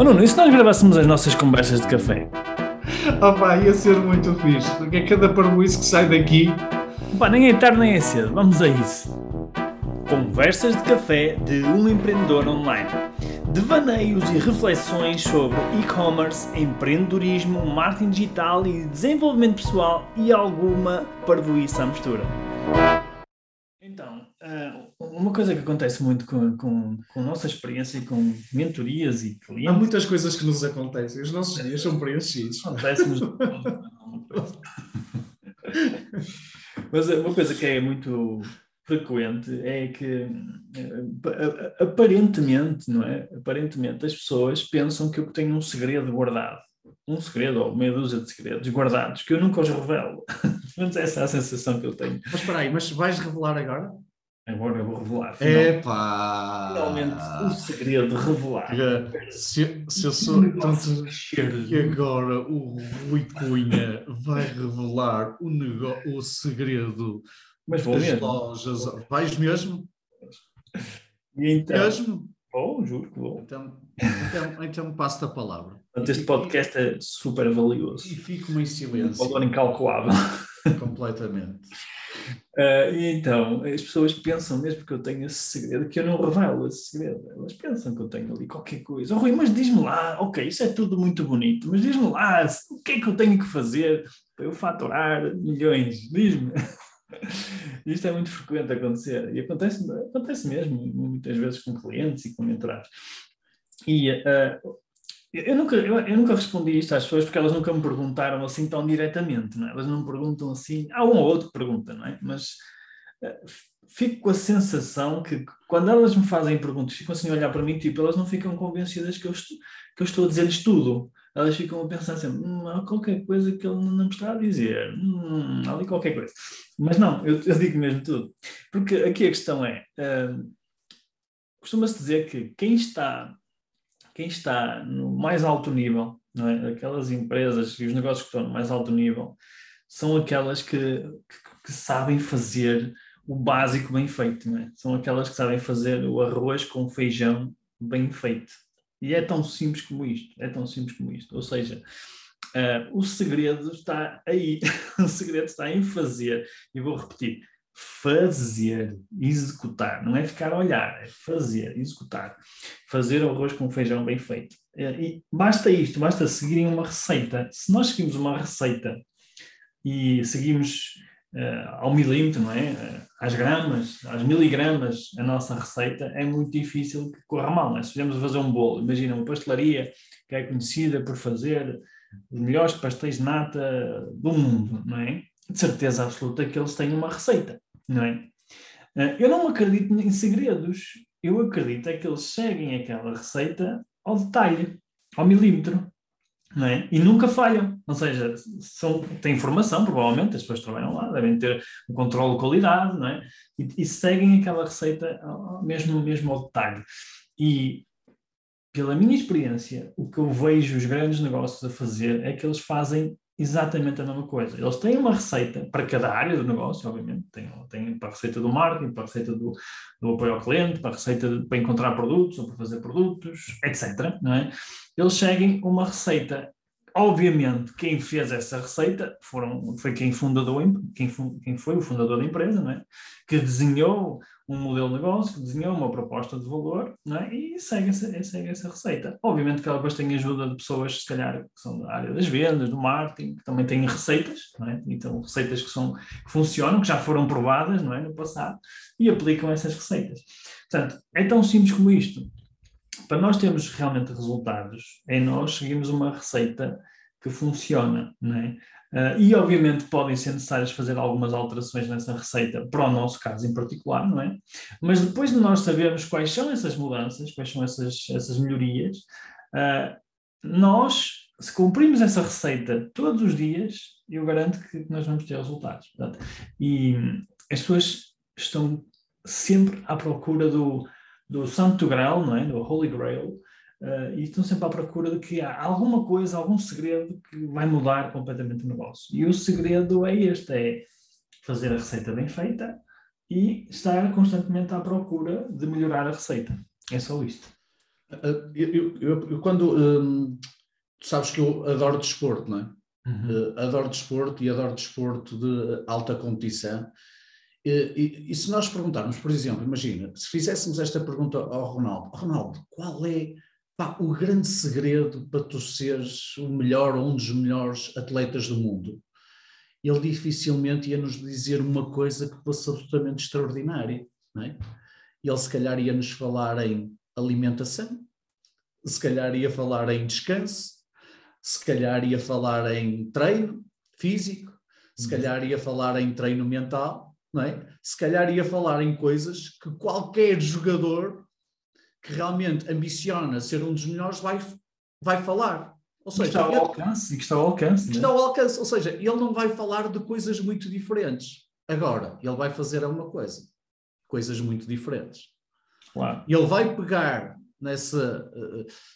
Oh Nuno, e se nós gravássemos as nossas conversas de café? Opa, ia ser muito fixe, porque é cada parboice que sai daqui. Pá, nem é tarde nem é cedo, vamos a isso. Conversas de café de um empreendedor online. Devaneios e reflexões sobre e-commerce, empreendedorismo, marketing digital e desenvolvimento pessoal e alguma parvoíça à mistura. Uma coisa que acontece muito com, com, com a nossa experiência e com mentorias e clientes. Há muitas coisas que nos acontecem, os nossos dias são preenchidos. Acontece-nos. Mas uma coisa que é muito frequente é que eh, aparentemente, não é? Aparentemente as pessoas pensam que eu tenho um segredo guardado. Um segredo, ou meia dúzia de segredos guardados, que eu nunca os revelo. Mas essa é a sensação que eu tenho. Mas espera aí, mas vais revelar agora? Agora eu vou revelar. Epá! Finalmente, o segredo revelar. Se, se eu sou. Tanto, e agora o Rui Cunha vai revelar o, nego, o segredo Mas vou das mesmo. lojas. Vais mesmo? E então, Mesmo? Vou, juro que vou. Então, então, então passo-te a palavra. Portanto, este podcast é super valioso. E fico-me em silêncio, Valor incalculável. completamente. Ah, e então, as pessoas pensam mesmo que eu tenho esse segredo, que eu não revelo esse segredo. Elas pensam que eu tenho ali qualquer coisa. Oh, Rui, mas diz-me lá, ok, isso é tudo muito bonito, mas diz-me lá, o que é que eu tenho que fazer para eu faturar milhões? Diz-me. Isto é muito frequente acontecer. E acontece, acontece mesmo, muitas vezes com clientes e com mentorados. E ah, eu, nunca, eu, eu nunca respondi isto às pessoas porque elas nunca me perguntaram assim tão diretamente, não é? Elas não me perguntam assim, há um ou outro que pergunta, não é? Mas eh, fico com a sensação que quando elas me fazem perguntas, ficam assim a olhar para mim, tipo, elas não ficam convencidas que eu, estou, que eu estou a dizer-lhes tudo. Elas ficam a pensar assim, hum, há qualquer coisa que ele não me está a dizer, hum, há ali qualquer coisa. Mas não, eu, eu digo mesmo tudo. Porque aqui a questão é, hum, costuma-se dizer que quem está quem está no mais alto nível, é? aquelas empresas e os negócios que estão no mais alto nível, são aquelas que, que, que sabem fazer o básico bem feito, é? são aquelas que sabem fazer o arroz com feijão bem feito. E é tão simples como isto, é tão simples como isto. Ou seja, uh, o segredo está aí, o segredo está em fazer, e vou repetir, fazer, executar, não é ficar a olhar, é fazer, executar, fazer arroz com feijão bem feito. E basta isto, basta seguirem uma receita. Se nós seguimos uma receita e seguimos uh, ao milímetro, não é? Uh, às gramas, às miligramas a nossa receita, é muito difícil que corra mal. É? Se fizermos fazer um bolo, imagina uma pastelaria que é conhecida por fazer os melhores pastéis de nata do mundo, não é? de certeza absoluta que eles têm uma receita, não é? Eu não acredito em segredos, eu acredito é que eles seguem aquela receita ao detalhe, ao milímetro, não é? E nunca falham, ou seja, são, têm informação, provavelmente, as pessoas trabalham lá, devem ter um controle de qualidade, não é? E, e seguem aquela receita ao, mesmo, mesmo ao detalhe. E pela minha experiência, o que eu vejo os grandes negócios a fazer é que eles fazem exatamente a mesma coisa. Eles têm uma receita para cada área do negócio, obviamente, têm, têm para a receita do marketing, para a receita do, do apoio ao cliente, para a receita de, para encontrar produtos ou para fazer produtos, etc. Não é? Eles seguem uma receita. Obviamente, quem fez essa receita foram, foi quem, fundador, quem, quem foi o fundador da empresa, não é? que desenhou um modelo de negócio, desenhou uma proposta de valor é? e segue essa, segue essa receita. Obviamente que ela depois tem ajuda de pessoas, se calhar, que são da área das vendas, do marketing, que também têm receitas, é? então receitas que, são, que funcionam, que já foram provadas não é? no passado, e aplicam essas receitas. Portanto, é tão simples como isto. Para nós termos realmente resultados, é nós seguirmos uma receita que funciona, não é? Uh, e obviamente podem ser necessárias fazer algumas alterações nessa receita para o nosso caso em particular, não é? Mas depois de nós sabermos quais são essas mudanças, quais são essas, essas melhorias, uh, nós, se cumprimos essa receita todos os dias, eu garanto que nós vamos ter resultados. Portanto, e as pessoas estão sempre à procura do, do santo grau, não é? Do Holy Grail, Uh, e estão sempre à procura de que há alguma coisa, algum segredo que vai mudar completamente o negócio. E o segredo é este: é fazer a receita bem feita e estar constantemente à procura de melhorar a receita. É só isto. Uh, eu, eu, eu, quando um, tu sabes que eu adoro desporto, não é? Uhum. Uh, adoro desporto e adoro desporto de alta competição. E, e, e, se nós perguntarmos, por exemplo, imagina, se fizéssemos esta pergunta ao Ronaldo, Ronaldo, qual é pá, o grande segredo para tu seres o melhor ou um dos melhores atletas do mundo? Ele dificilmente ia nos dizer uma coisa que fosse absolutamente extraordinária, não é? Ele se calhar ia nos falar em alimentação, se calhar ia falar em descanso, se calhar ia falar em treino físico, se uhum. calhar ia falar em treino mental, não é? Se calhar ia falar em coisas que qualquer jogador que realmente ambiciona ser um dos melhores vai, vai falar. Ou seja, que está ao alcance, que está ao alcance. Que está ao alcance, ou seja, ele não vai falar de coisas muito diferentes. Agora, ele vai fazer uma coisa, coisas muito diferentes. Claro. Ele vai pegar nesse,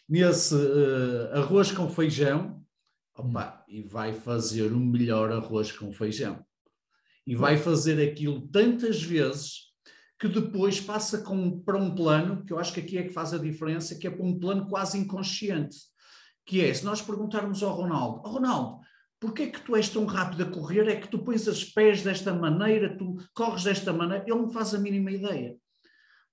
nesse uh, arroz com feijão opa, e vai fazer o melhor arroz com feijão. E vai fazer aquilo tantas vezes que depois passa com, para um plano, que eu acho que aqui é que faz a diferença, que é para um plano quase inconsciente. Que é, se nós perguntarmos ao Ronaldo, oh, Ronaldo, porquê é que tu és tão rápido a correr? É que tu pões os pés desta maneira, tu corres desta maneira? Ele não faz a mínima ideia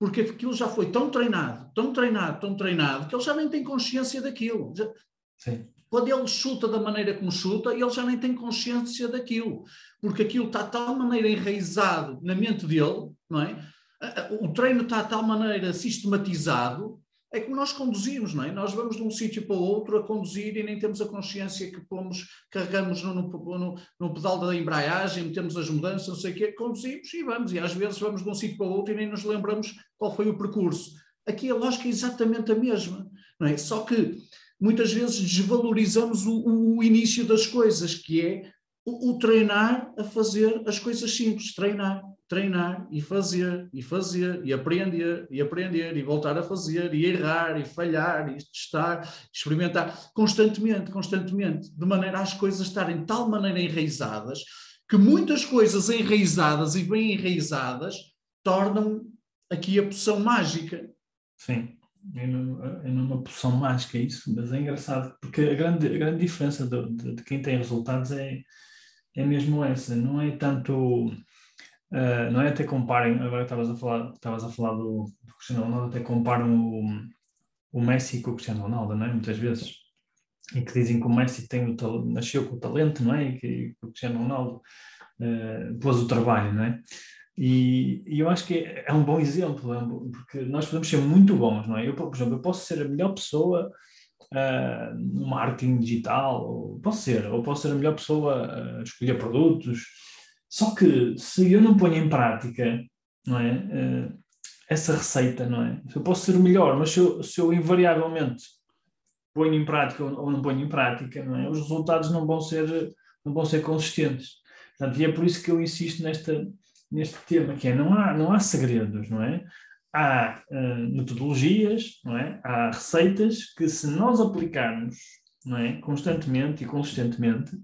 porque aquilo já foi tão treinado, tão treinado, tão treinado, que ele já nem tem consciência daquilo. Sim. Quando ele chuta da maneira como chuta, ele já nem tem consciência daquilo, porque aquilo está de tal maneira enraizado na mente dele, não é? O treino está de tal maneira sistematizado é como nós conduzimos, não é? Nós vamos de um sítio para outro a conduzir e nem temos a consciência que pomos, carregamos no, no, no, pedal da embreagem, metemos as mudanças, não sei o quê, conduzimos e vamos. E às vezes vamos de um sítio para outro e nem nos lembramos qual foi o percurso. Aqui a lógica é exatamente a mesma, não é? Só que muitas vezes desvalorizamos o, o início das coisas, que é o, o treinar a fazer as coisas simples, treinar treinar e fazer, e fazer, e aprender, e aprender, e voltar a fazer, e errar, e falhar, e testar, experimentar, constantemente, constantemente, de maneira as coisas estarem de tal maneira enraizadas, que muitas coisas enraizadas e bem enraizadas tornam aqui a poção mágica. Sim, é é poção mágica isso, mas é engraçado, porque a grande, a grande diferença de, de, de quem tem resultados é, é mesmo essa, não é tanto Uh, não é até comparem, agora estavas a falar, estavas a falar do, do Cristiano Ronaldo, até comparam o, o Messi com o Cristiano Ronaldo, não é? Muitas vezes. E que dizem que o Messi tem o, nasceu com o talento, não é? E que, que o Cristiano Ronaldo uh, pôs o trabalho, não é? E, e, eu acho que é, é um bom exemplo, é porque nós podemos ser muito bons, não é? Eu, por exemplo, eu posso ser a melhor pessoa uh, no marketing digital, ou posso ser, ou posso ser a melhor pessoa a escolher produtos, só que se eu não ponho em prática, não é? Uh, essa receita, não é? Eu posso ser o melhor, mas se eu, se eu invariavelmente ponho em prática ou não ponho em prática, não é? Os resultados não vão ser, não vão ser consistentes. Portanto, e é por isso que eu insisto nesta, neste tema, que é não há, não há segredos, não é? Há uh, metodologias, não é? Há receitas que se nós aplicarmos, não é? Constantemente e consistentemente,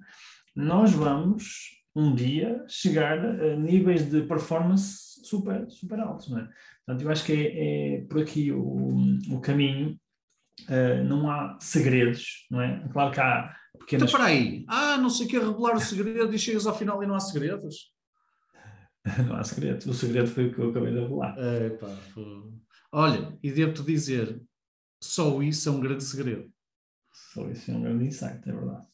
nós vamos um dia chegar a níveis de performance super, super altos, não é? Portanto, eu acho que é, é por aqui o, o caminho. Uh, não há segredos, não é? Claro que há pequenas... Então, aí. Ah, não sei o que é revelar o segredo e chegas ao final e não há segredos? não há segredos. O segredo foi o que eu acabei de revelar. É, pá, Olha, e devo-te dizer, só isso é um grande segredo. Só isso é um grande insight, é verdade.